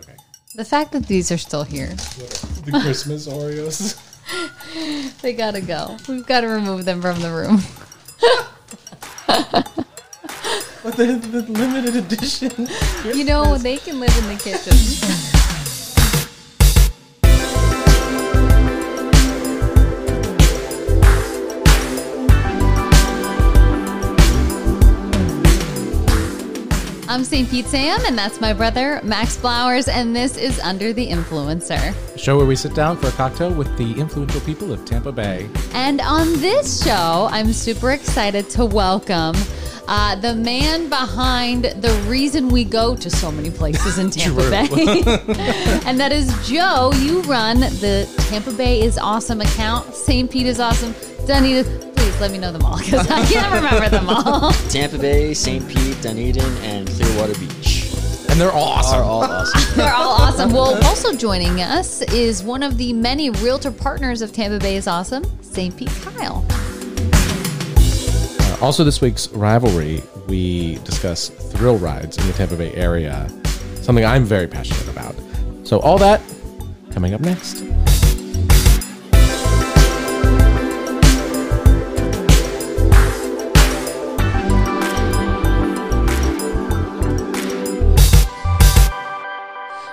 Okay. The fact that these are still here, The Christmas Oreos. they gotta go. We've got to remove them from the room. But the, the limited edition. You know, they can live in the kitchen. I'm St. Pete Sam, and that's my brother, Max Flowers, and this is Under the Influencer. Show where we sit down for a cocktail with the influential people of Tampa Bay. And on this show, I'm super excited to welcome uh, the man behind the reason we go to so many places in Tampa Bay. and that is Joe. You run the Tampa Bay is Awesome account. St. Pete is Awesome. Dunedin, let me know them all because I can't remember them all. Tampa Bay, St. Pete, Dunedin, and Clearwater Beach And they're all awesome. They're all awesome. They're all awesome. Well, also joining us is one of the many realtor partners of Tampa Bay is Awesome, St. Pete Kyle. Uh, also, this week's rivalry, we discuss thrill rides in the Tampa Bay area, something I'm very passionate about. So, all that coming up next.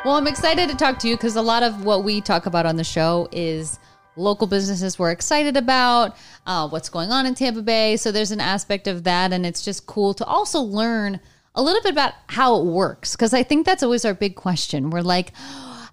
Well, I'm excited to talk to you because a lot of what we talk about on the show is local businesses we're excited about, uh, what's going on in Tampa Bay. So there's an aspect of that, and it's just cool to also learn a little bit about how it works because I think that's always our big question. We're like,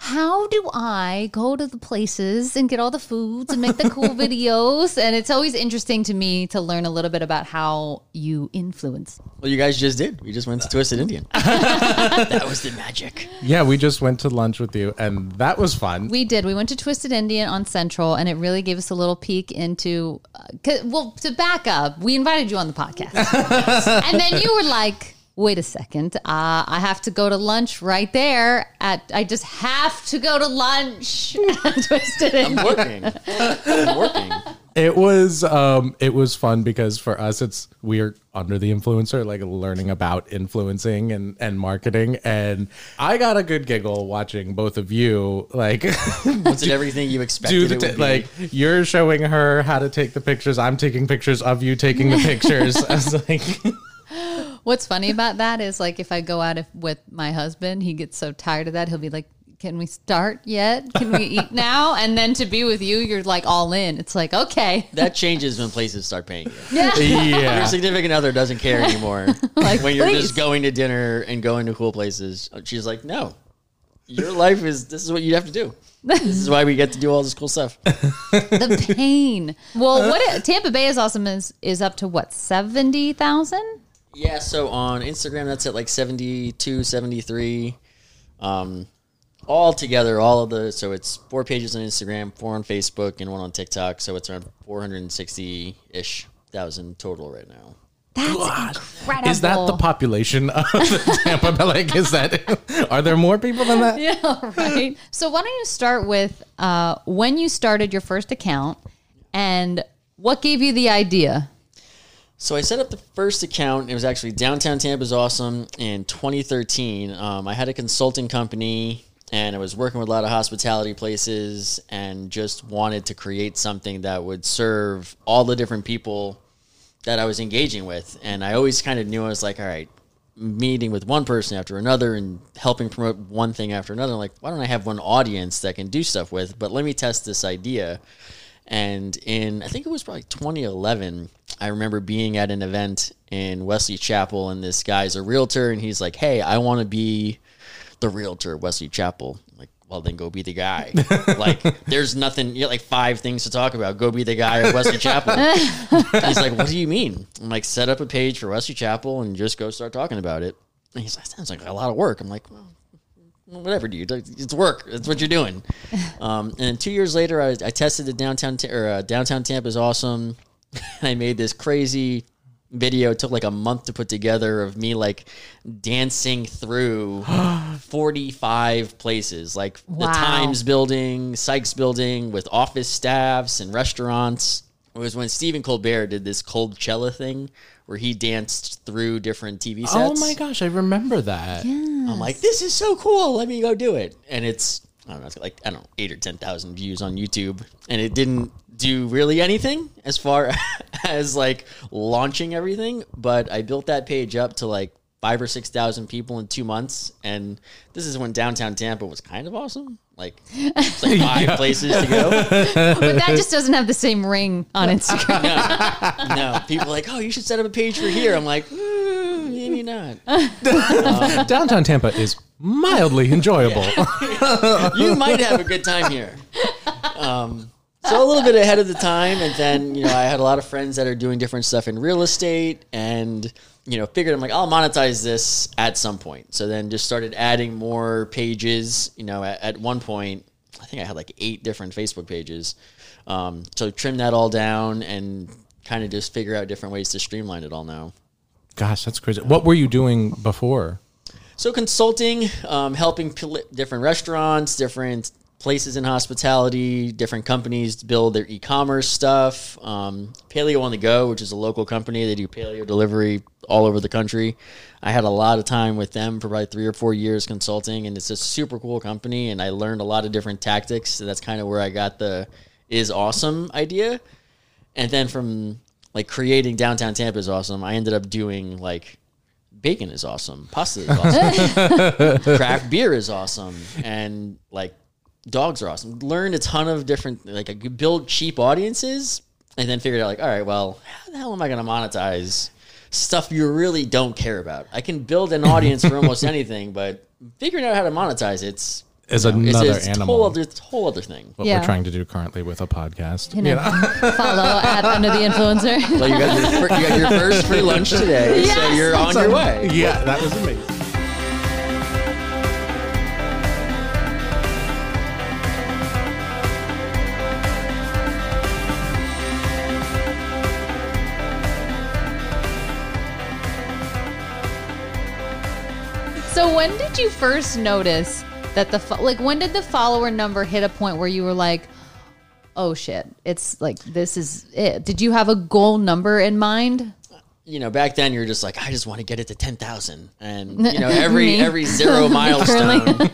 how do I go to the places and get all the foods and make the cool videos? And it's always interesting to me to learn a little bit about how you influence. Well, you guys just did. We just went to Twisted Indian. that was the magic. Yeah, we just went to lunch with you, and that was fun. We did. We went to Twisted Indian on Central, and it really gave us a little peek into. Uh, 'cause- well, to back up, we invited you on the podcast, and then you were like, "Wait a second, uh, I have to go to lunch right there at. I just have to go to lunch at Twisted I'm working. I'm working. It was um it was fun because for us it's we're under the influencer like learning about influencing and and marketing and I got a good giggle watching both of you like Was it everything you expected do the t- be? like you're showing her how to take the pictures I'm taking pictures of you taking the pictures I was like What's funny about that is like if I go out if, with my husband, he gets so tired of that, he'll be like. Can we start yet? Can we eat now? And then to be with you, you're like all in. It's like, okay. that changes when places start paying you. Yeah. Your significant other doesn't care anymore. Like, when you're please. just going to dinner and going to cool places, she's like, "No, your life is this is what you have to do. This is why we get to do all this cool stuff." the pain. Well, what it, Tampa Bay is awesome is is up to what seventy thousand. Yeah, so on Instagram that's at like 72, 73. Um all together, all of the so it's four pages on Instagram, four on Facebook, and one on TikTok. So it's around four hundred and sixty ish thousand total right now. That's incredible. is that the population of the Tampa Bay like is that are there more people than that yeah, right. So why don't you start with uh, when you started your first account and what gave you the idea? So I set up the first account. It was actually Downtown Tampa's Awesome in 2013. Um, I had a consulting company and I was working with a lot of hospitality places and just wanted to create something that would serve all the different people that I was engaging with. And I always kind of knew I was like, all right, meeting with one person after another and helping promote one thing after another. I'm like, why don't I have one audience that can do stuff with? But let me test this idea. And in, I think it was probably 2011, I remember being at an event in Wesley Chapel, and this guy's a realtor, and he's like, hey, I want to be the realtor, Wesley Chapel. I'm like, well, then go be the guy. like, there's nothing, you got like five things to talk about. Go be the guy at Wesley Chapel. he's like, what do you mean? I'm like, set up a page for Wesley Chapel and just go start talking about it. And he's like, sounds like a lot of work. I'm like, well, whatever, dude. It's work. That's what you're doing. Um, and then two years later, I, I tested the downtown Ta- or uh, downtown Tampa is awesome. and I made this crazy video. It took like a month to put together of me like dancing through 45 places, like the Times building, Sykes building, with office staffs and restaurants. Was when Stephen Colbert did this Coldcella thing where he danced through different TV oh sets. Oh my gosh, I remember that. I'm like, this is so cool. Let me go do it. And it's I don't know, it's like I don't know, eight or ten thousand views on YouTube, and it didn't do really anything as far as like launching everything. But I built that page up to like five or six thousand people in two months, and this is when downtown Tampa was kind of awesome. Like, it's like five places to go. But that just doesn't have the same ring on Instagram. No, people are like, oh, you should set up a page for here. I'm like, mm, maybe not. Downtown Tampa is mildly enjoyable. you might have a good time here. Um, so a little bit ahead of the time, and then you know I had a lot of friends that are doing different stuff in real estate, and you know figured I'm like I'll monetize this at some point. So then just started adding more pages. You know, at, at one point I think I had like eight different Facebook pages. Um, so trim that all down and kind of just figure out different ways to streamline it all now. Gosh, that's crazy. What were you doing before? So consulting, um, helping pl- different restaurants, different places in hospitality, different companies to build their e-commerce stuff. Um, Paleo on the Go, which is a local company, they do paleo delivery all over the country. I had a lot of time with them for probably three or four years consulting, and it's a super cool company. And I learned a lot of different tactics. So that's kind of where I got the is awesome idea. And then from like creating downtown Tampa is awesome. I ended up doing like bacon is awesome, pasta is awesome, craft beer is awesome, and like dogs are awesome. Learned a ton of different like I could build cheap audiences, and then figured out like, all right, well, how the hell am I going to monetize stuff you really don't care about? I can build an audience for almost anything, but figuring out how to monetize it's Is you know, another it's, it's a animal. whole other whole other thing. what Yeah. we're trying to do currently with a podcast. You know, follow at under the influencer. Well, you got your, you got your first free lunch today, so you're on your way. Yeah, that was amazing. When did you first notice that the fo- like when did the follower number hit a point where you were like, oh shit, it's like this is it? Did you have a goal number in mind? you know, back then you're just like, I just want to get it to ten thousand, and you know, every every zero milestone.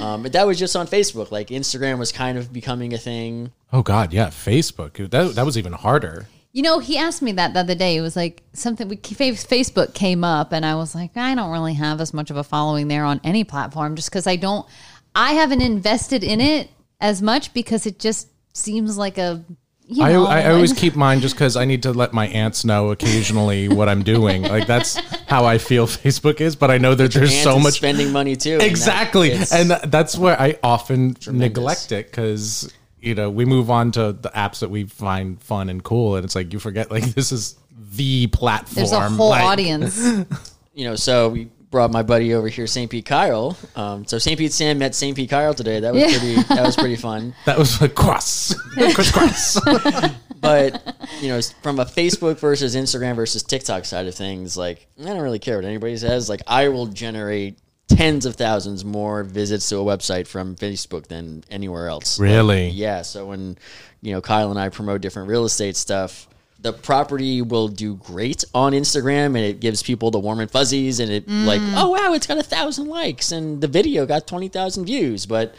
Um, but that was just on Facebook. Like Instagram was kind of becoming a thing. Oh God, yeah, Facebook. That that was even harder. You know, he asked me that the other day. It was like something we Facebook came up, and I was like, I don't really have as much of a following there on any platform, just because I don't, I haven't invested in it as much because it just seems like a, you know, I, I always keep mine just because I need to let my aunts know occasionally what I'm doing. Like that's how I feel Facebook is. But I know that there's so much spending money too. and that- exactly, and that's where I often neglect it because you know we move on to the apps that we find fun and cool, and it's like you forget like this is the platform. there's a whole like- audience. you know, so we brought my buddy over here, St. Pete Kyle. Um, so St. Pete Sam met St. Pete Kyle today. That was Yeah. pretty. That was pretty fun. That was like cross, cross, cross. But you know, from a Facebook versus Instagram versus TikTok side of things, like I don't really care what anybody says. Like I will generate tens of thousands more visits to a website from Facebook than anywhere else. Really? Yeah. So when you know Kyle and I promote different real estate stuff, the property will do great on Instagram, and it gives people the warm and fuzzies, and it like, oh wow, it's got a thousand likes, and the video got twenty thousand views, but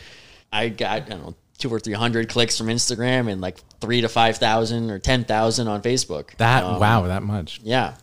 I got I don't know two or three hundred clicks from Instagram, and like three to five thousand or ten thousand on Facebook. That Um, wow, that much. yeah.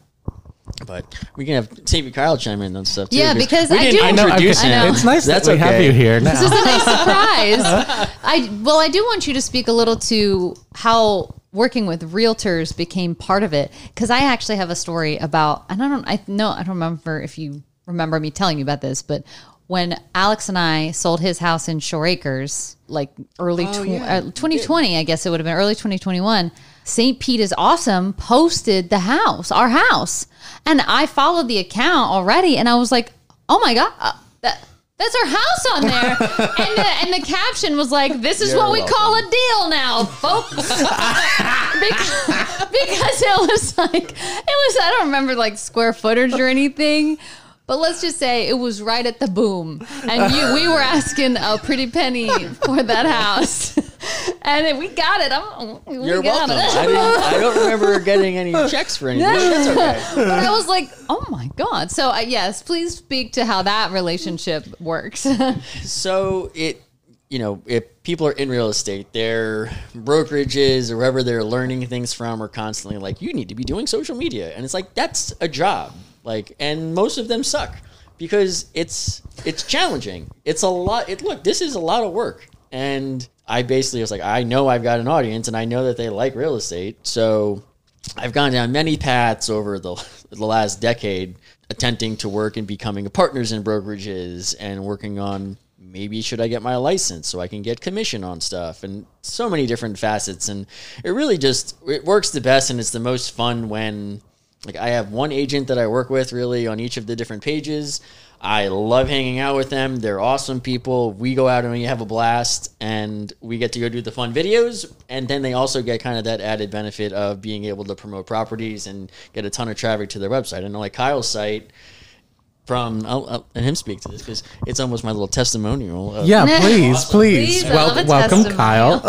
But we can have St. Kyle chime in on stuff too. Yeah, because we I didn't do- I know, introduce I know. him. It's nice That's that we have you here now. This is a nice surprise. I well, I do want you to speak a little to how working with realtors became part of it because I actually have a story about. And I don't. I no, I don't remember if you remember me telling you about this, but when Alex and I sold his house in Shore Acres, like early tw- uh, 2020, I guess it would have been early 2021. St. Pete is awesome posted the house, our house, and I followed the account already, and I was like, oh my god, uh, that. That's our house on there, and the, and the caption was like, "This is You're what we welcome. call a deal now, folks." because, because it was like it was. I don't remember like square footage or anything, but let's just say it was right at the boom, and you we were asking a pretty penny for that house. and we got it. I'm, we You're got welcome. it. I, didn't, I don't remember getting any checks for anything. That's okay. but I was like, oh my god. So uh, yes, please speak to how that relationship works. So it, you know, if people are in real estate, their brokerages or wherever they're learning things from are constantly like, you need to be doing social media, and it's like that's a job. Like, and most of them suck because it's it's challenging. It's a lot. It look, this is a lot of work, and I basically was like, I know I've got an audience, and I know that they like real estate, so I've gone down many paths over the the last decade, attempting to work and becoming partners in brokerages and working on maybe should I get my license so I can get commission on stuff and so many different facets. And it really just it works the best and it's the most fun when like I have one agent that I work with really on each of the different pages. I love hanging out with them. They're awesome people. We go out and we have a blast and we get to go do the fun videos. And then they also get kind of that added benefit of being able to promote properties and get a ton of traffic to their website. I know like Kyle's site from, I'll, I'll let him speak to this because it's almost my little testimonial. Of, Yeah, please, please. Please, I Wel- welcome. Kyle.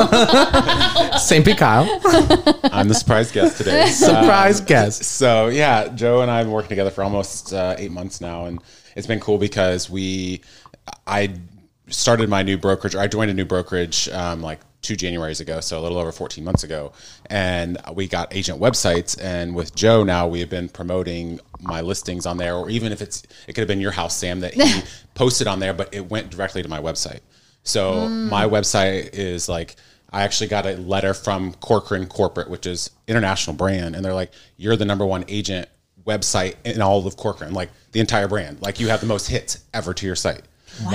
St. P. Kyle. I'm the surprise guest today. Surprise Um, guest. So yeah, Joe and I have been working together for almost uh, eight months now, and it's been cool because we, I started my new brokerage. Or I joined a new brokerage um, like two Januaries ago, so a little over 14 months ago, and we got agent websites. And with Joe now, we have been promoting my listings on there, or even if it's, it could have been your house, Sam, that he posted on there, but it went directly to my website. So mm. my website is like I actually got a letter from Corcoran Corporate, which is international brand, and they're like, "You're the number one agent website in all of Corcoran, like the entire brand. Like you have the most hits ever to your site."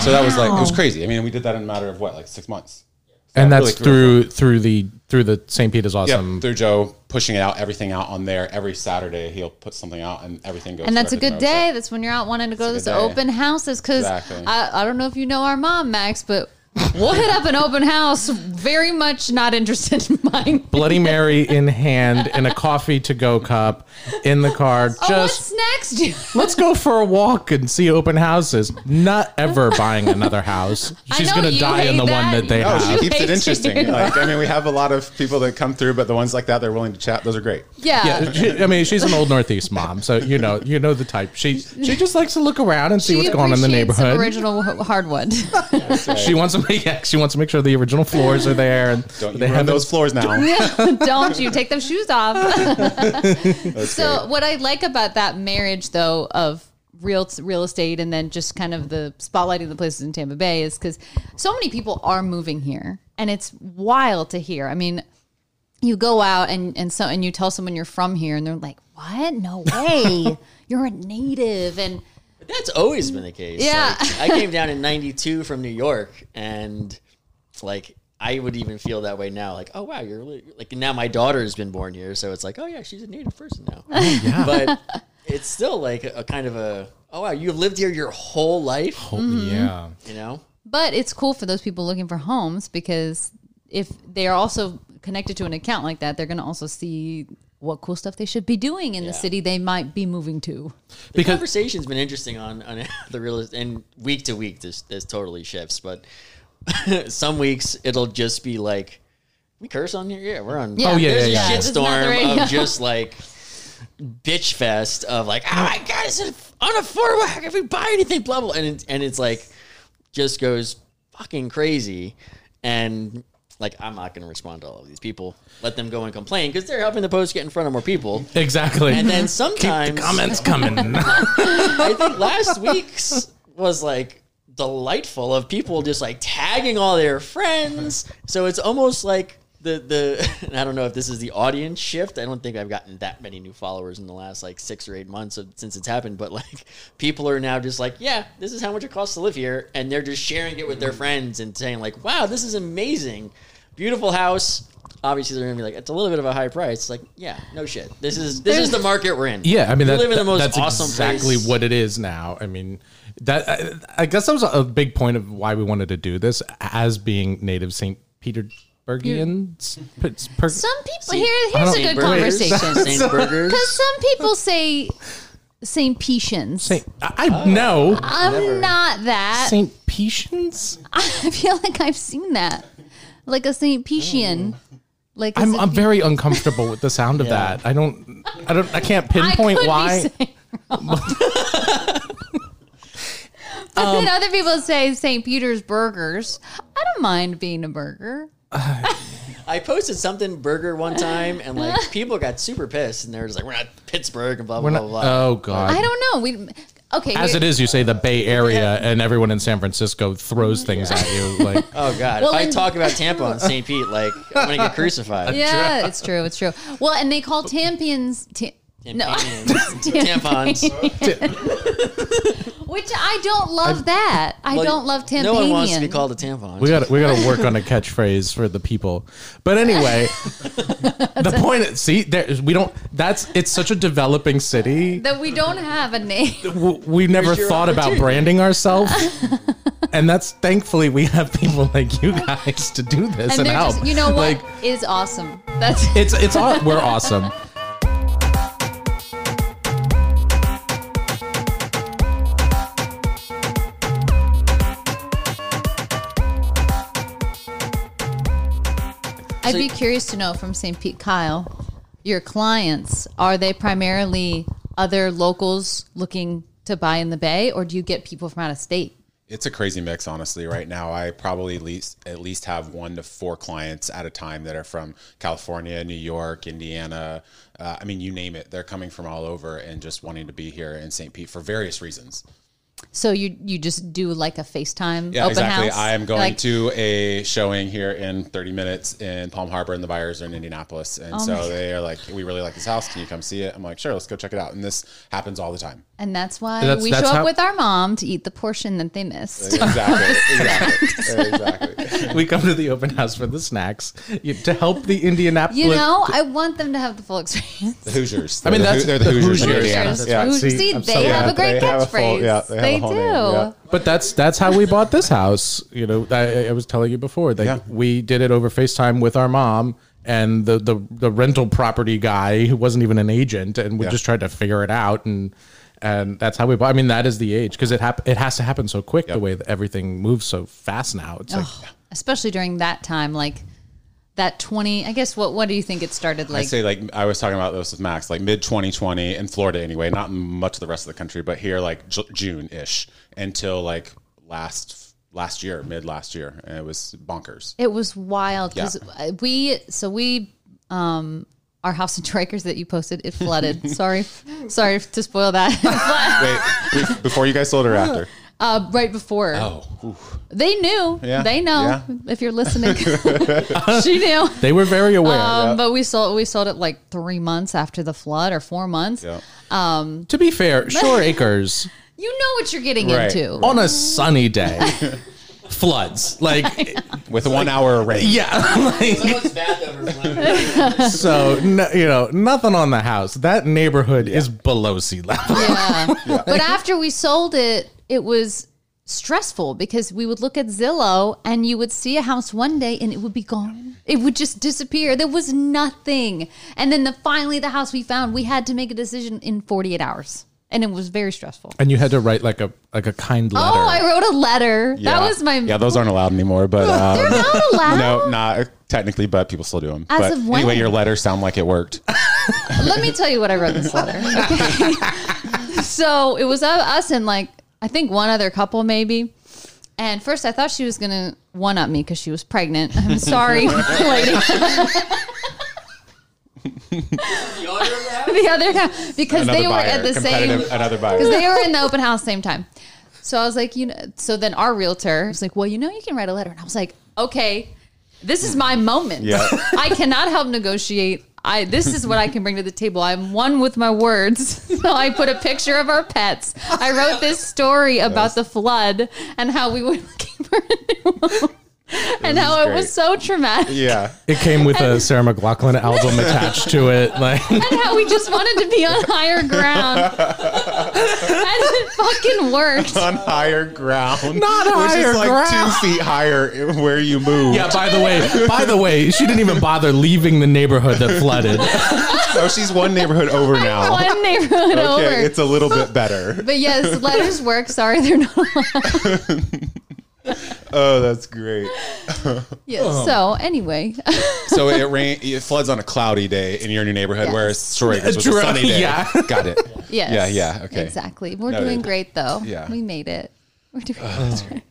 So that was like it was crazy. I mean, we did that in a matter of what, like six months. And that's cool. through through the through the St. Peter's Yep, Awesome. through Joe pushing it out, everything out on there every Saturday. He'll put something out, and everything goes. And that's a good to my website. day. That's when you're out wanting to go to It's those a good open houses. Because Exactly. I, I don't know if you know our mom, Max, but we'll hit up an open house. Very much not interested in buying. Bloody Mary in hand, in a coffee to go cup, in the car. Oh, what Just snacks do you? let's go for a walk and see open houses. Not ever buying another house. She's gonna die in hate the one that. that they Oh, have. she keeps it interesting. Like, I mean, we have a lot of people that come through, but the ones like that, they're willing to chat. Those are great. Yeah. Yeah, she, I mean, she's an old Northeast mom, so you know, you know the type. She she just likes to look around and see She what's going on in the neighborhood. original h- hardwood. She wants to make yeah, she wants to make sure the original floors are there and Don't you they have those floors now. Don't you take those shoes off? So great. what I like about that marriage though of real real estate and then just kind of the spotlighting the places in Tampa Bay is because so many people are moving here and it's wild to hear. I mean, you go out and and so and you tell someone you're from here and they're like, "What? No way! you're a native." And That's always been the case. Yeah. Like, I came down in 92 from New York and like I would even feel that way now. Like, oh wow, you're really, like now my daughter's been born here, so it's like, oh yeah, she's a native person now. yeah. But it's still like a, kind of a oh wow, you've lived here your whole life, Mm-hmm. yeah. you know? But it's cool for those people looking for homes because if they are also connected to an account like that, they're going to also see what cool stuff they should be doing in the city they might be moving to. The Because conversation's been interesting on, on the real and week to week this this totally shifts, but some weeks it'll just be like we curse on here. Yeah, we're on. Yeah. Oh, yeah, there's yeah, yeah. This is not the shitstorm radio. of just like bitch fest of like, oh my god, it's unaffordable. How can we buy anything? Blah blah, and it, and it's like just goes fucking crazy, and like I'm not gonna respond to all of these people. Let them go and complain because they're helping the post get in front of more people. exactly. And then Keep sometimes the comments coming. I think last week's was like delightful of people just like tagging all their friends. So it's almost like the the and I don't know if this is the audience shift. I don't think I've gotten that many new followers in the last like six or eight months of, since it's happened. But like people are now just like, yeah, this is how much it costs to live here, and they're just sharing it with their friends and saying like, wow, this is amazing, beautiful house. Obviously, they're gonna be like, it's a little bit of a high price. It's like, yeah, no shit. This is this is the market we're in. Yeah, I mean, we that, live in the most that's awesome exactly place. what it is now. I mean, that I, I guess that was a big point of why we wanted to do this as being native St. Petersburgians. Mm-hmm. Per- Some people Saint- here here's a good Burgers, conversation. Saint Burgers. Because some people say St. Petians. Saint, I, I know I'm Never. not that. Saint Petians. I feel like I've seen that. like a Saint Pitian. Mm. Like I'm, if I'm you- very uncomfortable with the sound of Yeah. that. I don't, I don't, I can't pinpoint could be why. saying wrong. But then um, other people say St. Peter's burgers. I don't mind being a burger. I posted something burger one time, and like people got super pissed, and they're just like, "We're not Pittsburgh," and blah blah We're blah. blah. oh God. I don't know. We okay. As you're- it is, you say the Bay Area, and everyone in San Francisco throws things at you. Like, Oh god! Well, if I in- talk about Tampa and St. Pete, like I'm gonna get crucified. Yeah, it's true. It's true. Well, and they call tampions. Ta- no, Tampons. which I don't love that. I Well, don't love tampanian. No one wants to be called a tampon. we got we got to work on a catchphrase for the people. But anyway, the point. Is, see, there we don't. That's it's such a developing city. that we don't have a name. W- We never your thought about opportunity. branding ourselves. And that's thankfully we have people like you guys to do this And and, they're help. just, you know what Like is awesome. That's it's it's aw- we're awesome. I'd So- be curious to know from St. Pete, Kyle, your clients are they primarily other locals looking to buy in the Bay, or do you get people from out of state? It's a crazy mix, honestly. Right now, I probably at least at least have one to four clients at a time that are from California, New York, Indiana. Uh, I mean, you name it. They're coming from all over and just wanting to be here in St. Pete for various reasons. So you you just do like a FaceTime Yeah, open exactly. house? I am going Like, to a showing here in 30 minutes in Palm Harbor, and the buyers are in Indianapolis. And Oh so they are like, "We really like this house. Can you come see it?" I'm like, "Sure, let's go check it out." And this happens all the time. and that's why That's- we that's show up with our mom to eat the portion that they missed. Exactly. exactly. exactly. We come to the open house for the snacks to help the Indianapolis. You know, I want them to have the full experience. The Hoosiers. I mean, They're the that's they're the the Hoosiers, in Hoosiers. Indiana. Hoosiers. Yeah. See, See, they so have a great they have catchphrase. yeah, they a whole do. name, yeah. But that's that's how we bought this house. You know, I, I was telling you before that Yeah. we did it over FaceTime with our mom and the, the the rental property guy who wasn't even an agent, and we Yeah. just tried to figure it out and. And that's how we bought. I mean, that is the age because it hap- It has to happen so quick. The way that everything moves so fast now. It's like Especially during that time, like that 20, I guess, what, what do you think it started like I say like I was talking about this with Max, like mid 2020 in Florida anyway, not much of the rest of the country, but here like J- June ish until like last last year, mid last year, and it was bonkers. It was wild because we so we um our house in Shore Acres that you posted it flooded. sorry, sorry to spoil that. Wait, before you guys sold or after? Uh, right before Oh, they knew, Yeah, they know yeah. if you're listening. she knew. they were very aware. Um, But we sold we sold it like three months after the flood or four months. yeah. to be fair, Shore Acres You know what you're getting Right. into. on a sunny day floods. Like, With a one hour rain. yeah, like, so no, you know nothing on the house. That neighborhood is below sea level. Yeah. But after we sold it, it was stressful because we would look at Zillow and you would see a house one day and it would be gone. It would just disappear. There was nothing. And then the finally the house we found, we had to make a decision in 48 hours. And it was very stressful. And you had to write like a like a kind letter. Oh, I wrote a letter. Yeah. That was my Yeah, those aren't allowed anymore, but um, They're not allowed. no, not technically, but people still do them. As but of when? anyway, your letters sound like it worked. Let me tell you what I wrote in this letter. Okay. so it was us and like I think one other couple maybe. And first I thought she was gonna one up me because she was pregnant. I'm sorry, lady. The other guy because Another they were buyer, at the same another buyer. because they were in the open house same time. So I was like, you know, so then our realtor was like, well, you know, you can write a letter. And I was like, okay, this is my moment. Yeah. I cannot help negotiate. I this is what I can bring to the table. I'm one with my words. So I put a picture of our pets. I wrote this story about the flood and how we were looking for a new home. And how it was so traumatic. Yeah. It came with a Sarah McLachlan album attached to it. Like and how we just wanted to be on higher ground. and it fucking worked. On higher ground. Not Which higher is like ground. two feet higher where you move. Yeah, by the way, by the way, she didn't even bother leaving the neighborhood that flooded. So she's one neighborhood over now. One neighborhood Okay, over. it's a little bit better. but yes, letters work. Sorry, they're not allowed. Oh, that's great. Yeah. Oh. So anyway, So it rain, it floods on a cloudy day in your new neighborhood, Yes. whereas Shore Acres was a sunny day. Yeah. Got it. yes. Yeah, yeah, okay. Exactly. We're Noted. doing great though. Yeah. We made it. We're doing great.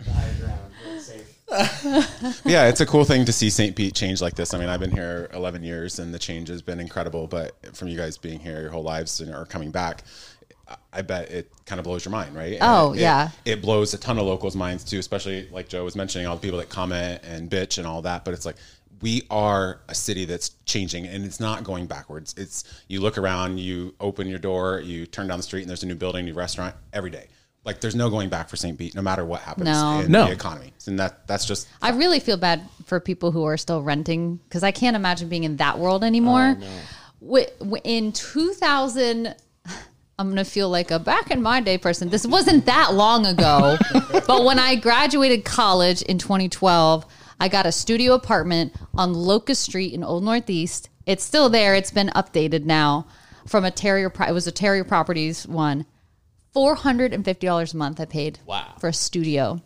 Yeah, it's a cool thing to see St. Pete change like this. I mean, I've been here 11 years and the change has been incredible. But from you guys being here your whole lives and or coming back, I bet it kind of blows your mind, right? And Oh, it- yeah. It, blows a ton of locals' minds too, especially like Joe was mentioning, all the people that comment and bitch and all that. But it's like, we are a city that's changing and it's not going backwards. It's you look around, you open your door, you turn down the street, and there's a new building, new restaurant every day. Like there's no going back for St. Pete, no matter what happens No. in No. the economy. And that that's just I really feel bad for people who are still renting because I can't imagine being in that world anymore. Oh, wi- wi- In 2000, I'm going to feel like a back in my day person. This wasn't that long ago, but when I graduated college in 2012, I got a studio apartment on Locust Street in Old Northeast. It's still there. It's been updated now from a Terrier. It was a Terrier Properties one. Four hundred and fifty dollars a month I paid Wow. for a studio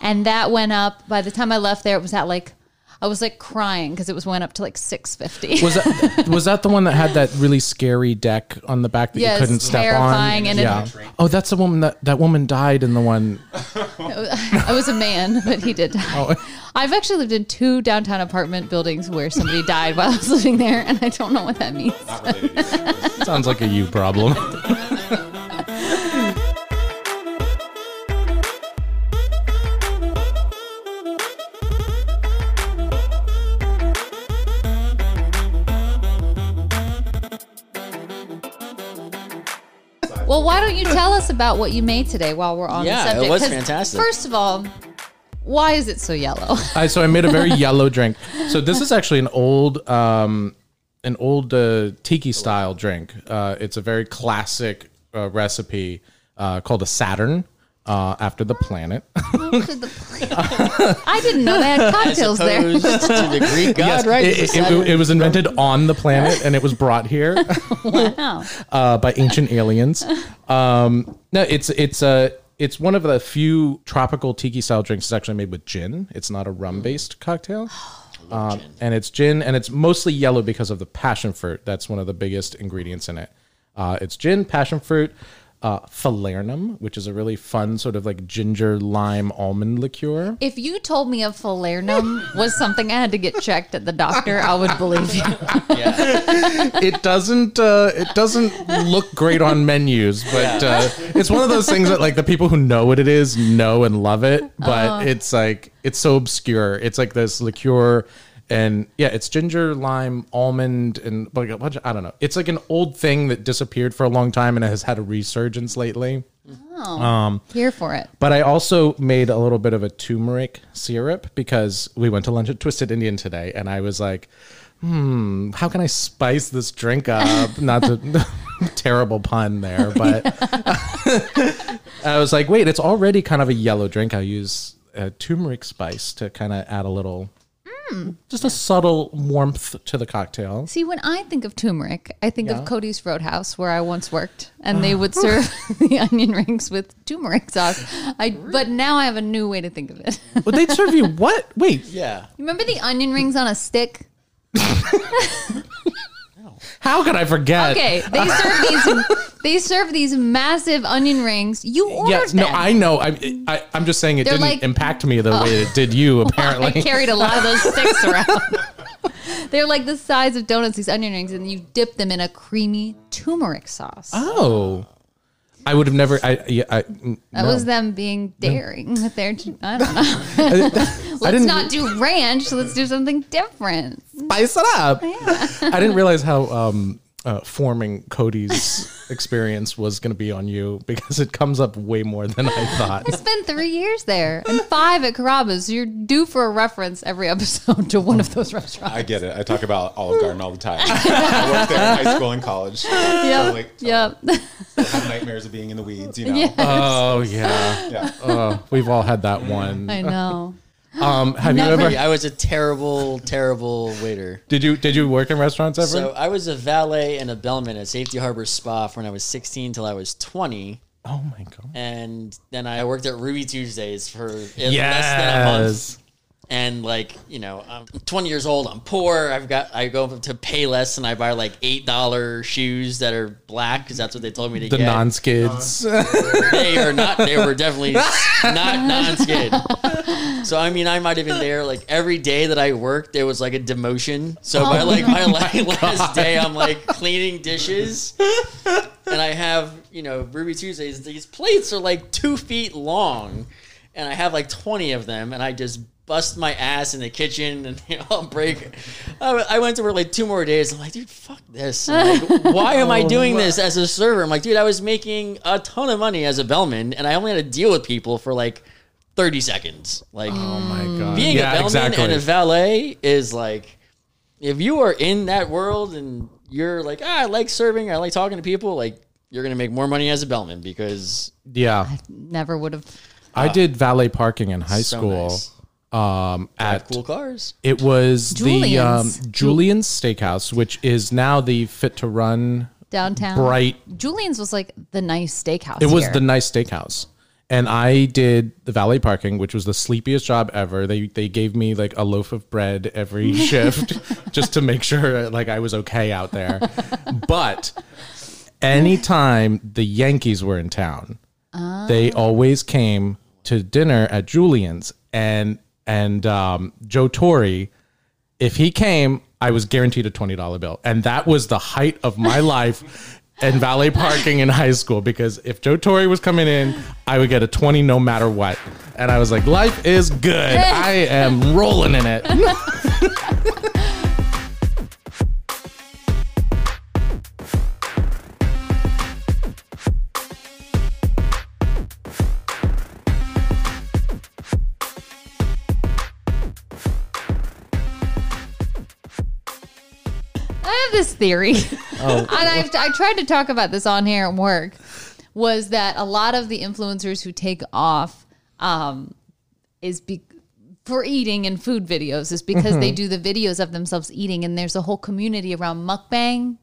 and that went up by the time i left there it was at like i was like crying because it was went up to like 650 Was that was that the one that had that really scary deck on the back that Yes, you couldn't step terrifying, on? and it- yeah. oh, that's the woman that that woman died in the one. i was a man but he did die oh. i've actually lived in two downtown apartment buildings where somebody died while i was living there and i don't know what that means not related. Sounds like a you problem. well why don't you tell us about what you made today while we're on Yeah, the it was fantastic. first of all why is it so yellow I, so I made a very yellow drink. So this is actually an old, um, an old uh, tiki style drink. Uh, it's a very classic uh, recipe uh, called a Saturn. Uh, after the planet. i didn't know they had cocktails there to the Greek god, Yes, right? It- that- it- it was invented on the planet and it was brought here wow uh, by ancient aliens. Um, no, it's it's a it's one of the few tropical tiki style drinks that's actually made with gin. It's not a rum based cocktail. Um, and it's gin, and it's mostly yellow because of the passion fruit. That's one of the biggest ingredients in it. Uh, it's gin, passion fruit, uh, falernum, which is a really fun sort of like ginger lime almond liqueur. If you told me a falernum was something I had to get checked at the doctor, I would believe you. it doesn't uh, it doesn't look great on menus, but uh, it's one of those things that like the people who know what it is know and love it, but it's like it's so obscure. It's like this liqueur. And yeah, it's ginger, lime, almond, and like a bunch of, I don't know. It's like an old thing that disappeared for a long time and it has had a resurgence lately. Oh here for it. But I also made a little bit of a turmeric syrup because we went to lunch at Twisted Indian today, and I was like, "Hmm, how can I spice this drink up?" Not to terrible pun there, but I was like, "Wait, it's already kind of a yellow drink. I use a turmeric spice to kind of add a little." Just a subtle warmth to the cocktail. See, when I think of turmeric, I think of Cody's Roadhouse, where I once worked, and they would serve the onion rings with turmeric sauce. I, but now I have a new way to think of it. But they'd serve you what? Wait, yeah. Remember the onion rings on a stick? how could I forget? Okay, they serve these. They serve these massive onion rings. You ordered Yeah, no, them. I know. I, I, I'm just saying it They're didn't like- impact me the way it did you. I Apparently, carried a lot of those sticks around. They're like the size of donuts, these onion rings, and you dip them in a creamy turmeric sauce. oh, I would have never. I, yeah, I, mm, That was them being daring with their. I don't know. Let's didn't- not do ranch. Let's do something different. spice it up. I didn't realize how um, uh, forming Cody's experience was going to be on you because it comes up way more than I thought. I spent three years there and five at Carrabba's. You're due for a reference every episode to one of those restaurants. I get it. I talk about Olive Garden all the time. I worked there in high school and college. Yep. So, like, yep. I have nightmares of being in the weeds, you know. Yeah. Oh yeah, Yeah. oh, we've all had that one. I know. Um, have Never- you ever? I was a terrible, terrible waiter. Did you did you work in restaurants ever? So I was a valet and a bellman at Safety Harbor Spa from when I was 16 till I was 20. Oh my god. and then I worked at Ruby Tuesdays for less than a month. And like you know, I'm 20 years old. I'm poor. I've got I go to pay less and I buy like eight dollar shoes that are black because that's what they told me to get. The get. non-skids. they are not. They were definitely not non-skid. So I mean, I might have been there like every day that I worked. There was like a demotion. So by like my oh la- last day, I'm like cleaning dishes, and I have you know Ruby Tuesdays. These plates are like two feet long, and I have like 20 of them, and I just bust my ass in the kitchen and you know, I'll break. I, I went to work like two more days. I'm like, dude, fuck this. Like, why am I doing this as a server? I'm like, dude, I was making a ton of money as a bellman, and I only had to deal with people for like 30 seconds. Like, oh my god. being yeah, a bellman exactly. and a valet is like, if you are in that world and you're like, ah, I like serving, I like talking to people, like, you're gonna make more money as a bellman because yeah. I never would have. I did valet parking in high So school. nice. Um, at cool cars. it was the um, Julian's. Julian's Steakhouse, which is now the Fit to Run Downtown. bright Julian's was like the nice steakhouse. It was here. the nice steakhouse. And I did the valet parking, which was the sleepiest job ever. They they gave me like a loaf of bread every shift just to make sure like I was okay out there. but anytime the Yankees were in town, they always came to dinner at Julian's and and um, Joe Torre if he came, I was guaranteed a twenty dollar bill, and that was the height of my life and valet parking in high school. Because if Joe Torre was coming in, I would get a twenty no matter what, and I was like, life is good. I am rolling in it. this theory, Oh. and I, I tried to talk about this on here at work. Was that a lot of the influencers who take off um, is be- for eating and food videos is because Mm-hmm. they do the videos of themselves eating, and there's a whole community around mukbang.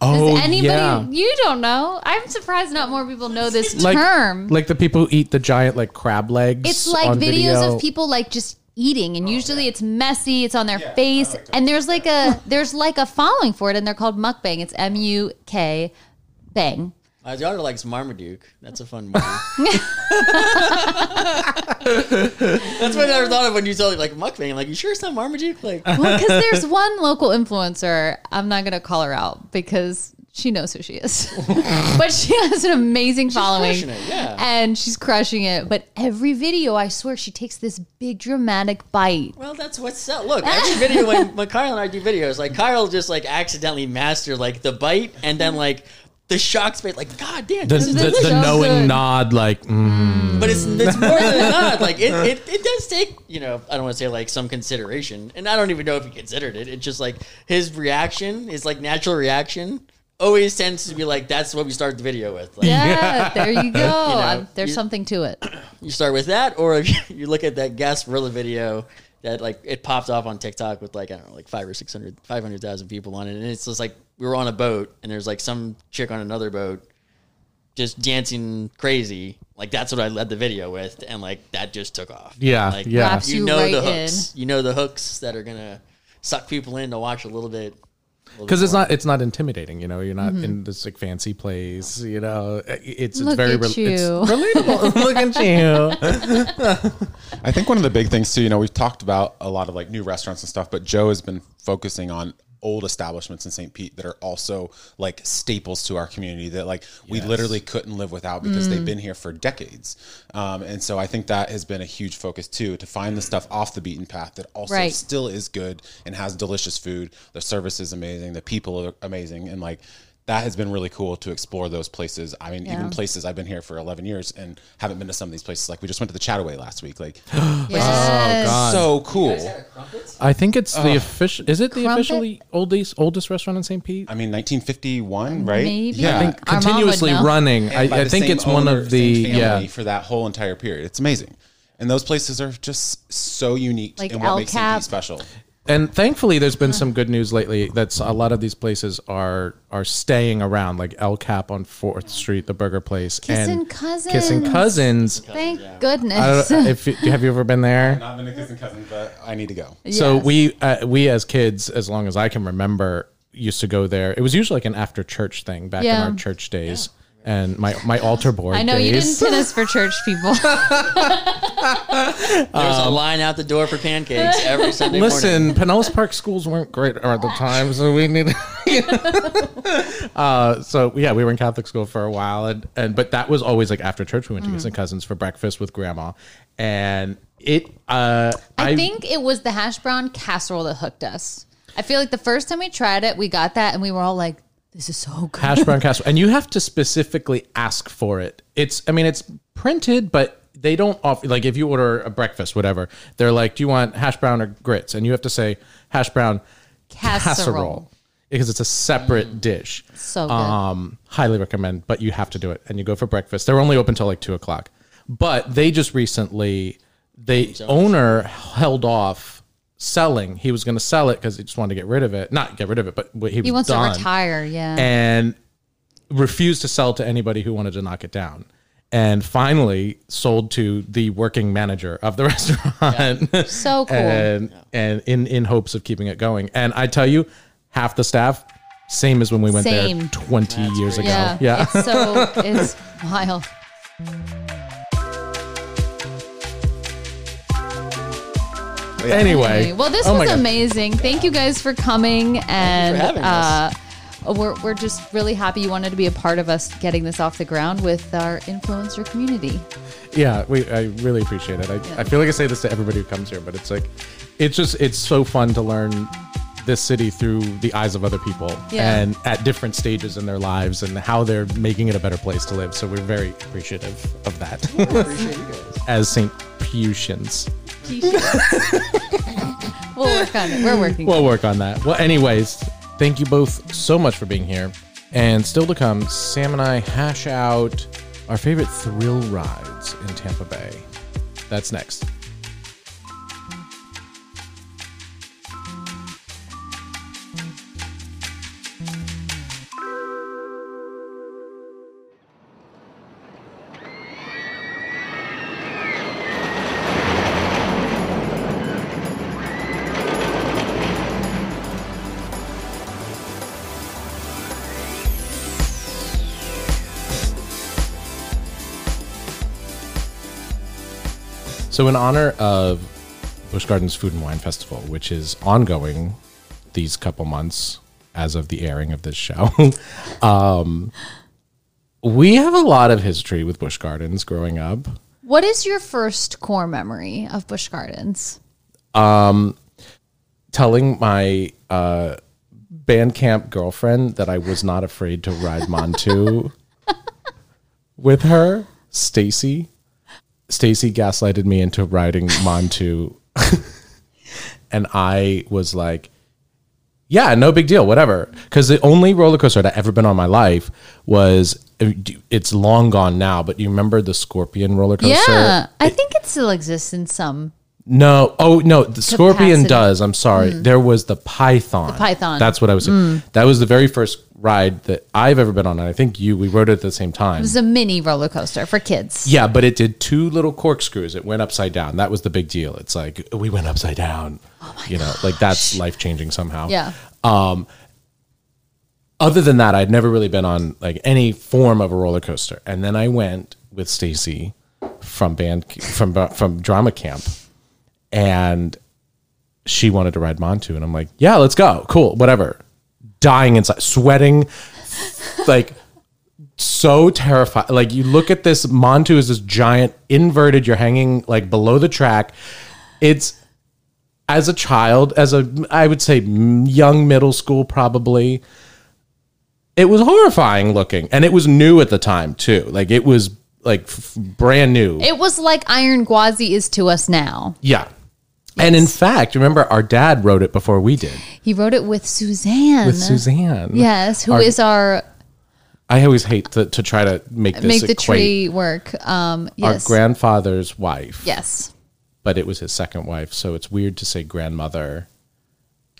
Oh Does anybody? yeah. You don't know. I'm surprised not more people know this Like, term. like the people who eat the giant like crab legs. It's like videos video. of people like just eating, Oh, and usually it's messy. It's on their face, oh, and there's like a there's like a following for it, and they're called mukbang. It's M U K bang. My daughter likes Marmaduke. That's a fun movie. That's what I never thought of when you told me like mukbang. I'm like, you sure it's not Marmaduke? Like, Well, because there's one local influencer. I'm not gonna call her out because she knows who she is, but she has an amazing following, crushing it, yeah. and she's crushing it. But every video, I swear, she takes this big dramatic bite. well, that's what's up. Look, every video when, when Kyle and I do videos, like Kyle just like accidentally master like the bite and then like the shock space. Like, god damn, the, this is the, the knowing good. nod, like mm, but it's it's more than that. Like it, it, it does take you know I don't want to say like some consideration, and I don't even know if he considered it. It's just like his reaction, his like natural reaction, always tends to be like that's what we start the video with. Like, Yeah, there you go. Um, there's you- something to it. You start with that, or if you look at that Gasparilla video that like it popped off on TikTok with like I don't know like five or six hundred, five hundred thousand people on it, and it's just like we were on a boat and there's like some chick on another boat just dancing crazy. Like that's what I led the video with, and like that just took off. Yeah, like, yeah. You you know right the in. hooks. You know the hooks that are gonna suck people in to watch a little bit. Because it's not it's not intimidating. You know, you're not in mm-hmm. this like fancy place. You know, eh, it's it's Look very at rel- you. it's relatable. Look at you. I think one of the big things too, you know, we've talked about a lot of like new restaurants and stuff, but Joe has been focusing on old establishments in St. Pete that are also like staples to our community that like we literally couldn't live without because Mm. they've been here for decades. Um, and so I think that has been a huge focus too to find the stuff off the beaten path that also Right. still is good and has delicious food. The service is amazing, the people are amazing, and like that has been really cool to explore those places. I mean, Yeah. even places I've been here for 11 years and haven't been to some of these places. Like we just went to the Chattaway last week. Like Yes. Oh, God. so cool. I think it's the official. Is it the Crumpet? officially oldest oldest restaurant in St. Pete? I mean, 1951, right? Maybe. Yeah. I think- Our mom would continuously running. I, I think same it's one of the yeah. for that whole entire period. It's amazing, and those places are just so unique Like in what El makes St. Pete special. And thankfully there's been some good news lately that's a lot of these places are are staying around like El Cap on 4th Street the burger place Kissing and Cousins. Kissing Cousins Thank I goodness. don't, if you- have you ever been there Not been a kissing cousin, but I need to go. so Yes. we uh, we as kids as long as I can remember used to go there it was usually like an after church thing back Yeah. in our church days and my my altar board I know you didn't tennis for church people. There's a line out the door for pancakes every Sunday morning. Listen, Pinellas Park schools weren't great at the time, so we need. uh, so yeah, we were in Catholic school for a while, and, and but that was always like after church. We went to Kissing Cousins for breakfast with Grandma, and it. Uh, I think it was the hash brown casserole that hooked us. I feel like the first time we tried it, we got that and we were all like, this is so good. hash brown casserole, and you have to specifically ask for it. It's, I mean, it's printed, but they don't offer like if you order a breakfast, whatever, they're like, do you want hash brown or grits? And you have to say hash brown Casserole. casserole because it's a separate dish. So good. Um, highly recommend, but you have to do it. And you go for breakfast. They're only open till like two o'clock, but they just recently, the owner held off selling. He was going to sell it because he just wanted to get rid of it. Not get rid of it, but he, he wants done to retire. Yeah. and refused to sell to anybody who wanted to knock it down. And finally sold to the working manager of the restaurant. so cool. and and in in hopes of keeping it going. And I tell you, half the staff same as when we went Same. there 20 years ago. yeah. Yeah. It's so, it's wild. Anyway. Well, this Oh was amazing. Thank you guys for coming. And having uh, us. we're, we're just really happy you wanted to be a part of us getting this off the ground with our influencer community. Yeah, we I really appreciate it. I, I feel like I say this to everybody who comes here, but it's like it's just it's so fun to learn this city through the eyes of other people Yeah. and at different stages in their lives and how they're making it a better place to live. So we're very appreciative of that Appreciate you guys. as St. Putians. We'll work on it. We're working. We'll work on that. Well, anyways, thank you both so much for being here. And still to come, Sam and I hash out our favorite thrill rides in Tampa Bay. That's next. So, in honor of Busch Gardens Food and Wine Festival, which is ongoing these couple months as of the airing of this show, um, we have a lot of history with Busch Gardens growing up. What is your first core memory of Busch Gardens? Telling my uh, band camp girlfriend that I was not afraid to ride Montu with her, Stacy. Stacy gaslighted me into riding Montu, and I was like, "Yeah, no big deal, whatever." Because the only roller coaster I'd ever been on in my life was it's long gone now, but you remember the Scorpion roller coaster? Yeah, I think it still exists in some. No. Oh no, the Scorpion does. I'm sorry. Mm. There was the Python. The Python. That's what I was. Mm. That was the very first ride that I've ever been on, and I think you. We rode it at the same time. It was a mini roller coaster for kids. Yeah, but it did two little corkscrews. It went upside down. That was the big deal. It's like we went upside down. Oh my you know, like that's life changing somehow. Yeah. Um, Other than that, I'd never really been on like any form of a roller coaster. And then I went with Stacy from band from from drama camp, and she wanted to ride Montu, and I'm like, yeah, let's go, cool, whatever. Dying inside, sweating, like so terrified. Like you look at this Montu is this giant inverted. You're hanging like below the track. It's as a child, as a I would say young middle school probably. It was horrifying looking, and it was new at the time too. Like it was like f- brand new. It was like Iron Gwazi is to us now. yeah. And in fact, remember our dad wrote it before we did He wrote it with Suzanne. with Suzanne. Yes, who is Our- our I always hate to, to try to make this make the tree work. Um, our grandfather's wife. yes, but it was his second wife, so it's weird to say grandmother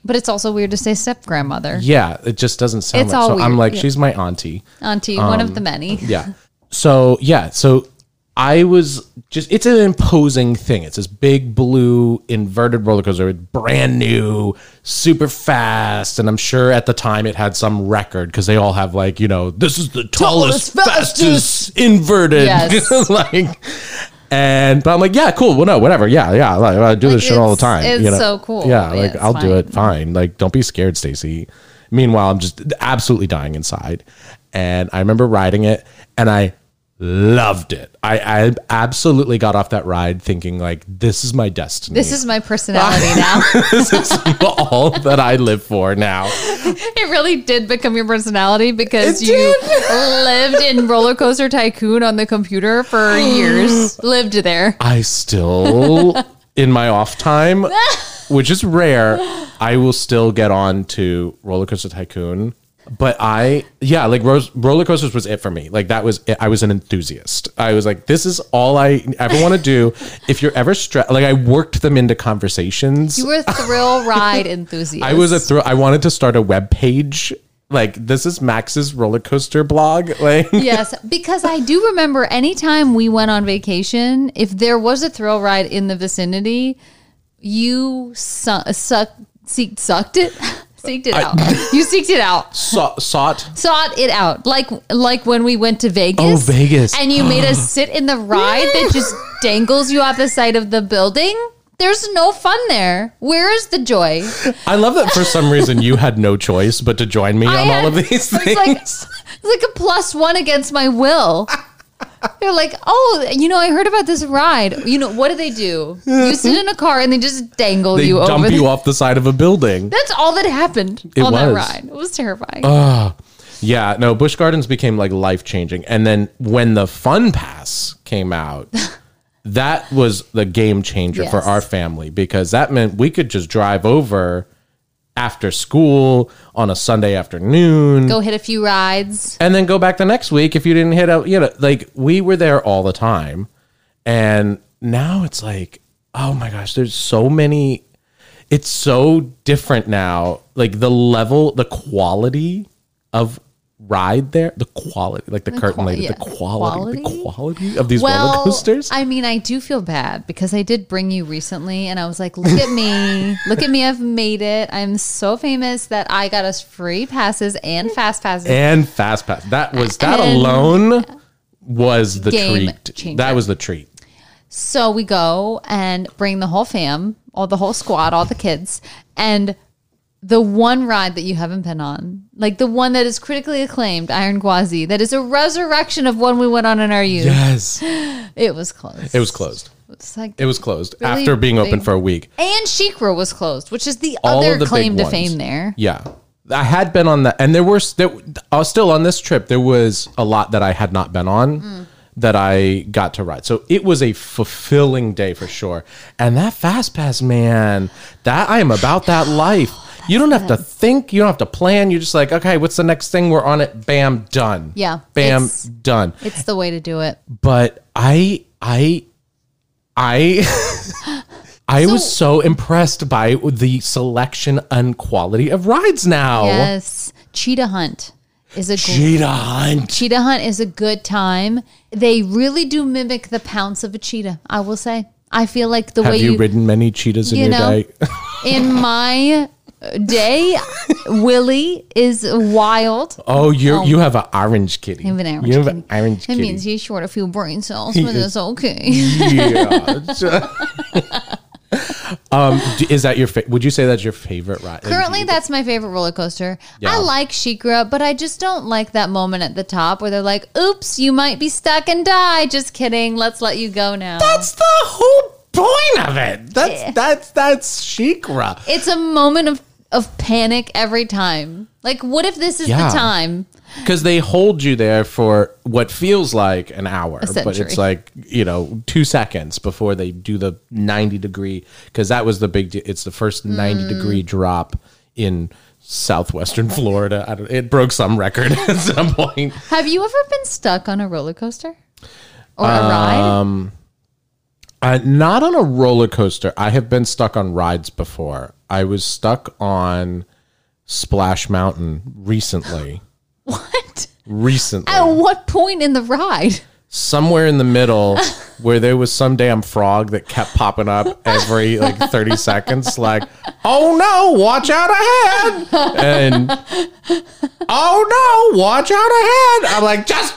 But it's also weird to say step grandmother. Yeah, it just doesn't sound It's like all so. I'm like, yeah. she's my auntie. Auntie, one of the many. Um, Yeah. So yeah, so I was just it's an imposing thing. It's this big blue inverted roller coaster, brand new, super fast, and I'm sure at the time it had some record because they all have like, you know, this is the tallest, Tallest, fastest, inverted Yes. like and but I'm like, yeah, cool. Well, no, whatever. Yeah, yeah. Like, I do this shit all the time. it's you know? so cool. Yeah, Yeah, like it's I'll do it. Fine. Like, don't be scared, Stacy. Meanwhile, I'm just absolutely dying inside. And I remember riding it, and I loved it. I, I absolutely got off that ride thinking like, this is my destiny. This is my personality now. this is all that I live for now. it really did become your personality because you lived in Roller Coaster Tycoon on the computer for years. lived there. I still, in my off time, which is rare, I will still get on to Roller Coaster Tycoon. But I, yeah, like Rose, roller coasters was it for me. Like that was, it. I was an enthusiast. I was like, this is all I ever want to do. If you're ever stressed, like I worked them into conversations. You were a thrill ride enthusiast. I was a thrill. I wanted to start a web page. Like this is Max's roller coaster blog. Like yes, because I do remember anytime we went on vacation, if there was a thrill ride in the vicinity, you su- suck, sucked it, seeked it out. you seeked it out, saw, sought. sought it out, like like when we went to Vegas. Oh, Vegas. And you made us sit in the ride that just dangles you off the side of the building. There's no fun there. Where is the joy? I love that for some reason you had no choice but to join me I on all of these things. Like it's like a plus one against my will. They're like, oh, you know, I heard about this ride. You know, what do they do? You sit in a car and they just dangle they you over. dump you off the side of a building. That's all that happened It on that was. ride. It was terrifying. Ah. Yeah, no, Busch Gardens became like life changing. And then when the Fun Pass came out, that was the game changer for Yes. our family because that meant we could just drive over after school on a Sunday afternoon. Go hit a few rides. and then go back the next week if you didn't hit a you know like we were there all the time and now it's like oh my gosh there's so many it's so different now like the level the quality of ride there the quality like the, curtain qual- lady yeah. the quality, Quality? the quality of these roller coasters I mean, I do feel bad because I did bring you recently, and I was like, "Look at me, look at me! I've made it! I'm so famous that I got us free passes and fast passes." and fast pass that was that And- alone was the treat changer. that was the treat So we go and bring the whole fam, all the whole squad, all the kids, and the one ride that you haven't been on, like the one that is critically acclaimed, Iron Gwazi, that is a resurrection of one we went on in our youth. yes It was closed. it was closed It's like it was closed Really after being open for a week and SheiKra was closed, which is the All other the claim to ones. fame there. Yeah. I had been on that, and there were there, uh, still on this trip. There was a lot that I had not been on Mm. that I got to ride. So it was a fulfilling day for sure. And that fast pass, man, that I am about that life. You don't have to think. You don't have to plan. You're just like, okay, what's the next thing? We're on it. Bam, done. Yeah, Bam, it's- done. It's the way to do it. But I, I, I. I was so impressed by the selection and quality of rides now. Yes. Cheetah Hunt is a Cheetah Hunt. Cheetah Hunt is a good time. They really do mimic the pounce of a cheetah, I will say. I feel like the Have way you, you, ridden many cheetahs in you your know, day? in my day, Willie is wild. Oh, you you have an orange kitty. I have an orange you have kitty. an orange It kitty. means he's short a few brain cells, but it's okay. yeah. um, is that your? Fa- would you say that's your favorite ride? Currently, that's my favorite roller coaster. Yeah. I like SheiKra, but I just don't like that moment at the top where they're like, "Oops, you might be stuck and die." Just kidding. Let's let you go now. that's the whole point of it. That's that's that's SheiKra. it's a moment of of panic every time. Like, what if this is Yeah. the time? Because they hold you there for what feels like an hour, but century. it's like you know two seconds before they do the ninety degree. Because that was the big. de- It's the first ninety Mm. degree drop in southwestern Florida. I don't, it broke some record at some point. Have you ever been stuck on a roller coaster or a Um, ride? Uh, not on a roller coaster. I have been stuck on rides before. I was stuck on Splash Mountain recently. What? Recently. At what point in the ride? somewhere in the middle where there was some damn frog that kept popping up every like 30 seconds like oh no watch out ahead and oh no watch out ahead i'm like just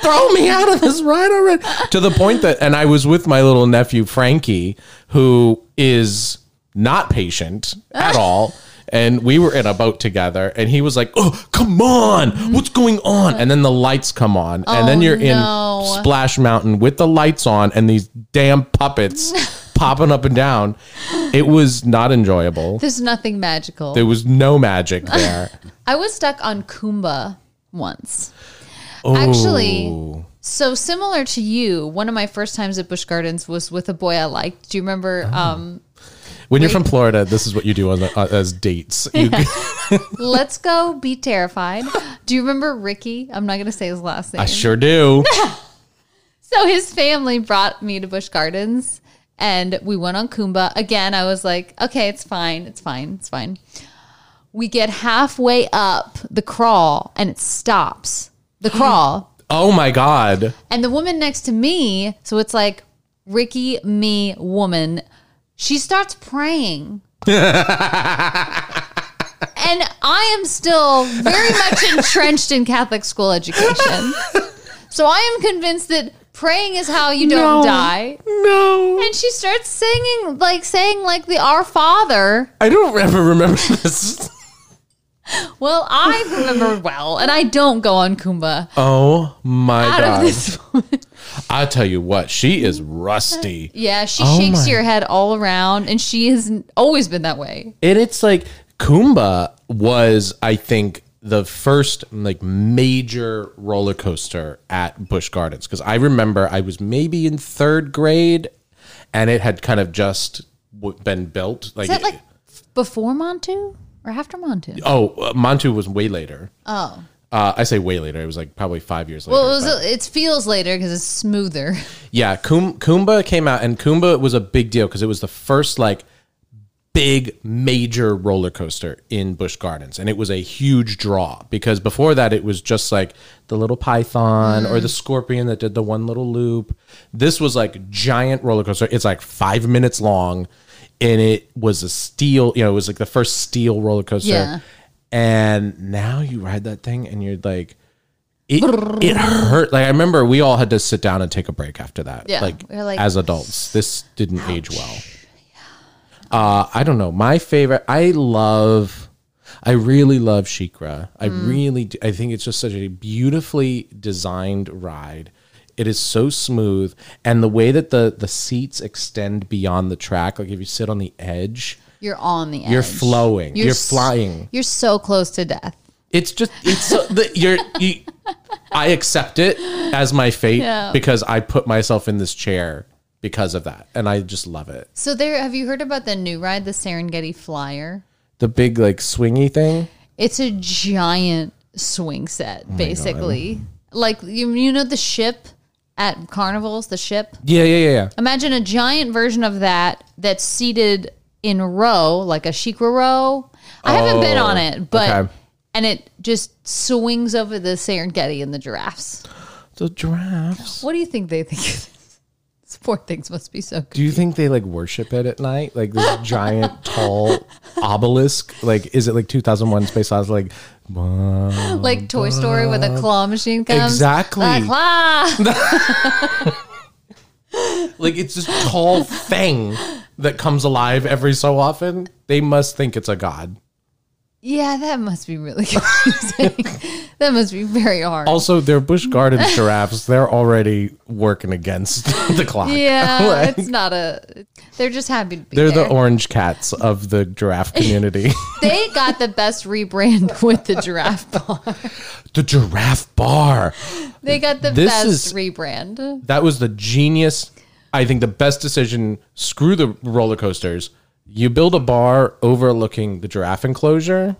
throw me out of this ride already. To the point that and i was with my little nephew frankie who is not patient at ah. all. And we were in a boat together and he was like oh come on. What's going on? And then the lights come on. And then oh, you're no. in splash mountain with the lights on and these damn puppets popping up and down. It was not enjoyable. There's nothing magical. there was no magic there. I was stuck on Kumba once. Actually, so similar to you, one of my first times at Busch Gardens was with a boy I liked. Do you remember? Oh. Um, when you're from florida this is what you do on the, uh, as dates you, Let's go be terrified. Do you remember Ricky? I'm not going to say his last name. i sure do So his family brought me to Busch Gardens and we went on Kumba. Again, I was like, okay, it's fine. It's fine. It's fine. We get halfway up the crawl and it stops. The crawl. oh my god And the woman next to me, so it's like Ricky, me, woman, she starts praying. and I am still very much entrenched in Catholic school education. So I am convinced that praying is how you don't No. die. no And she starts singing, like saying, like the Our Father. i don't ever remember this Well, I remember well, and I don't go on Kumba oh my out god of this. I tell you what, she is rusty. Yeah, she Oh shakes my- your head all around, and she has always been that way. And it's like Kumba was, I think, the first like major roller coaster at Busch Gardens because I remember I was maybe in third grade, and it had kind of just been built. Like, Is that like before Montu or after Montu? oh, uh, Montu was way later. Oh, Uh, I say way later. It was like probably five years later. well, it was. but- It feels later because it's smoother. Yeah, Kum- Kumba came out, and Kumba was a big deal because it was the first like big major roller coaster in Busch Gardens, and it was a huge draw because before that it was just like the little python or the scorpion that did the one little loop. This was like giant roller coaster. It's like five minutes long, and it was a steel. You know, it was like the first steel roller coaster. Yeah. And now you ride that thing, and you're like. It, it hurt. Like I remember, we all had to sit down and take a break after that. Yeah. like, We're like, as adults, this didn't age well. Yeah. Uh, I don't know. My favorite. I love. I really love SheiKra. I Mm. really. Do, I think it's just such a beautifully designed ride. It is so smooth, and the way that the the seats extend beyond the track. Like if you sit on the edge, You're on the edge. You're flowing. You're s- flying. You're so close to death. it's just it's so, the, you're you, I accept it as my fate Yeah. because I put myself in this chair because of that, and I just love it. So there, have you heard about the new ride, the Serengeti Flyer? The big like swingy thing. It's a giant swing set, Oh basically. Like you, you know the ship at carnivals, the ship. Yeah, yeah, yeah, yeah. Imagine a giant version of that that's seated in a row, like a SheiKra row. I haven't been on oh, it, but okay. and it just swings over the Serengeti and the giraffes. The giraffes. What do you think they think? It is? These poor things must be so good. Do you think they like worship it at night? Like this giant, tall obelisk? Like, is it like 2001 Space Odyssey? Like, wow. Like Toy Story where the claw machine comes. Exactly. Claw. like it's this tall thing that comes alive every so often. They must think it's a god. Yeah, that must be really confusing. that must be very hard. Also, they're Busch Gardens giraffes. They're already working against the clock. yeah, Like, it's not a. They're just happy to be they're there. the orange cats of the giraffe community. they got the best rebrand with the giraffe bar. the giraffe bar. They got the This best is- rebrand. That was the genius. I think the best decision. Screw the roller coasters. You build a bar overlooking the giraffe enclosure.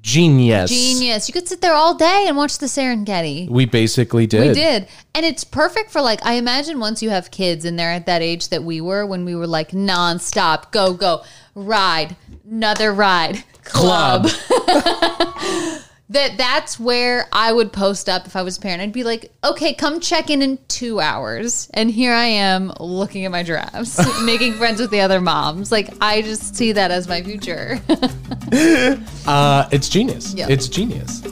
Genius. Genius. You could sit there all day and watch the Serengeti. We basically did. We did. And it's perfect for like, I imagine once you have kids and they're at that age that we were when we were like nonstop, go, go, ride, another ride, club. that that's where I would post up if I was a parent. I'd be like, okay, come check in in two hours. And here I am looking at my giraffes, making friends with the other moms. Like, I just see that as my future. Uh, it's genius. Yeah. It's genius.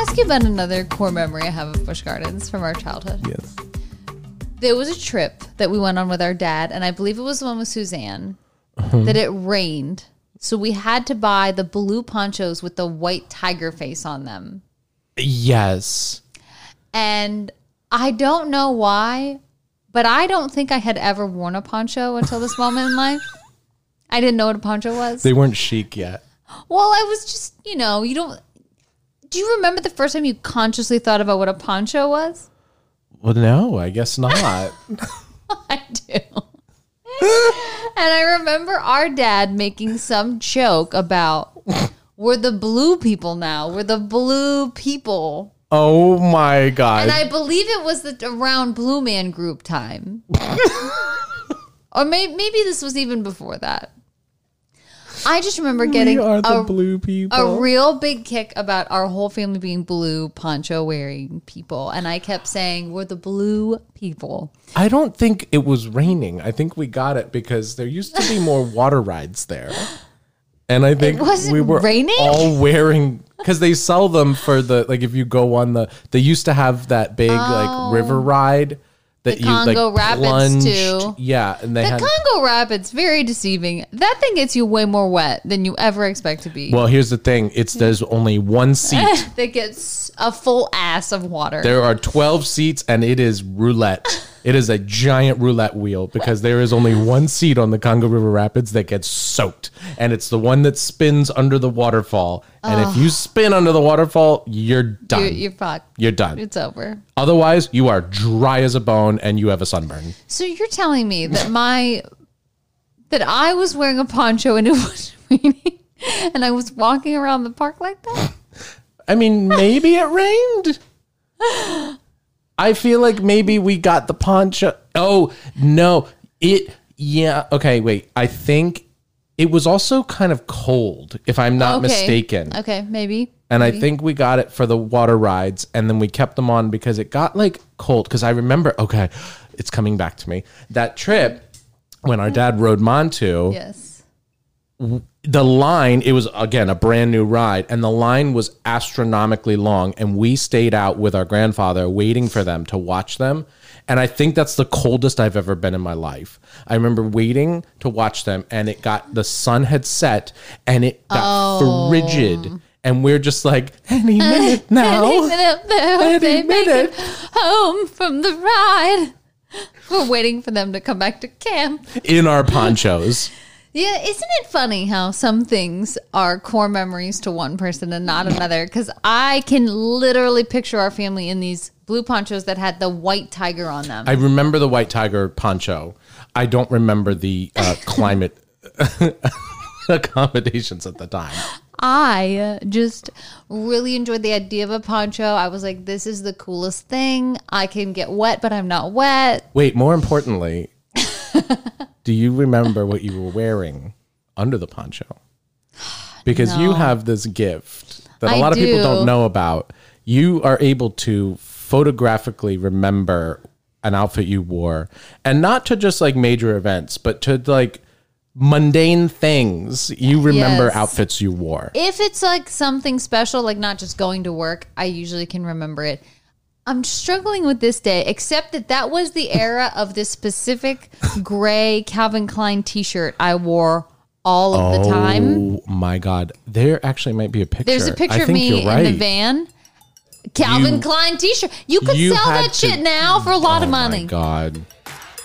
Ask you about another core memory I have of Busch Gardens from our childhood. Yes. There was a trip that we went on with our dad, and I believe it was the one with Suzanne, mm-hmm. that it rained. So we had to buy the blue ponchos with the white tiger face on them. Yes. And I don't know why, but I don't think I had ever worn a poncho until this moment in life. I didn't know what a poncho was. They weren't chic yet. Well, I was just, you know, you don't. Do you remember the first time you consciously thought about what a poncho was? Well, no, I guess not. I do. and I remember our dad making some joke about we're the blue people now. We're the blue people. oh my god. And I believe it was the around Blue Man Group time. or may, maybe this was even before that. I just remember getting we are the a, blue people. a real big kick about our whole family being blue poncho wearing people. And I kept saying, we're the blue people. I don't think it was raining. I think we got it because there used to be more water rides there. And I think wasn't we were raining? all wearing because they sell them for the like if you go on the they used to have that big like river oh. ride that. The you like Congo Rapids, plunged. too. Yeah, and they The had Congo Rapids, very deceiving. That thing gets you way more wet than you ever expect to be. Well, here's the thing. It's hmm. there's only one seat. that gets a full ass of water. There are 12 seats and it is roulette. It is a giant roulette wheel because there is only one seat on the Congo River Rapids that gets soaked. And it's the one that spins under the waterfall. And if you spin under the waterfall, you're done. you're, You're, you're done. It's over. Otherwise, you are dry as a bone and you have a sunburn. So you're telling me that my that I was wearing a poncho and it was raining, and I was walking around the park like that. I mean, maybe it rained. I feel like maybe we got the poncho. Oh, no. It, yeah. Okay, wait. I think it was also kind of cold, if I'm not Okay. mistaken. Okay, maybe. And I think we got it for the water rides, and then we kept them on because it got like cold. Because I remember, okay, it's coming back to me. That trip when our dad rode Montu, Yes. The line it was again a brand new ride and the line was astronomically long and we stayed out with our grandfather waiting for them to watch them and i think that's the coldest i've ever been in my life i remember waiting to watch them and it got the sun had set and it got oh. frigid and we're just like any minute now Any minute now, Any minute. it home from the ride. We're waiting for them to come back to camp. in our ponchos Yeah, isn't it funny how some things are core memories to one person and not another? Because I can literally picture our family in these blue ponchos that had the white tiger on them. i remember the white tiger poncho i don't remember the uh, climate accommodations at the time I just really enjoyed the idea of a poncho. I was like, this is the coolest thing. I can get wet, but I'm not wet. Wait, more importantly, do you remember what you were wearing under the poncho? Because you have this gift that a I lot of people do. don't know about. You are able to photographically remember an outfit you wore and not to just like major events, but to like mundane things. You remember Yes. outfits you wore. If it's like something special, like not just going to work, I usually can remember it. I'm struggling with this day, except that that was the era of this specific gray Calvin Klein t shirt I wore all of the oh time. Oh my god. There actually might be a picture. There's a picture of me you're in the van. Calvin You- Klein t shirt. You could you sell that to- shit now for a lot Oh of my money. god.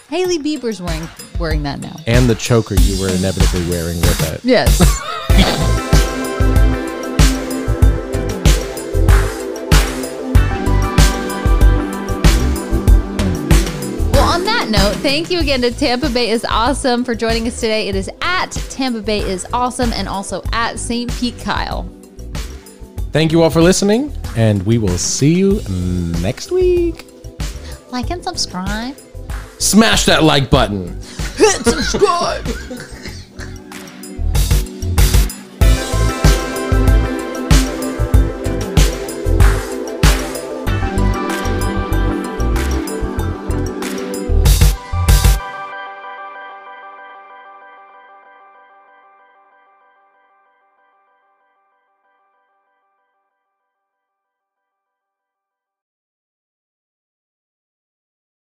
Hailey Bieber's wearing wearing that now. and the choker you were inevitably wearing with it. Yes. thank you again to Tampa Bay is awesome for joining us today. It is at Tampa Bay is awesome and also at St. Pete Kyle. Thank you all for listening, and we will see you next week. Like and subscribe. Smash that like button. Hit subscribe.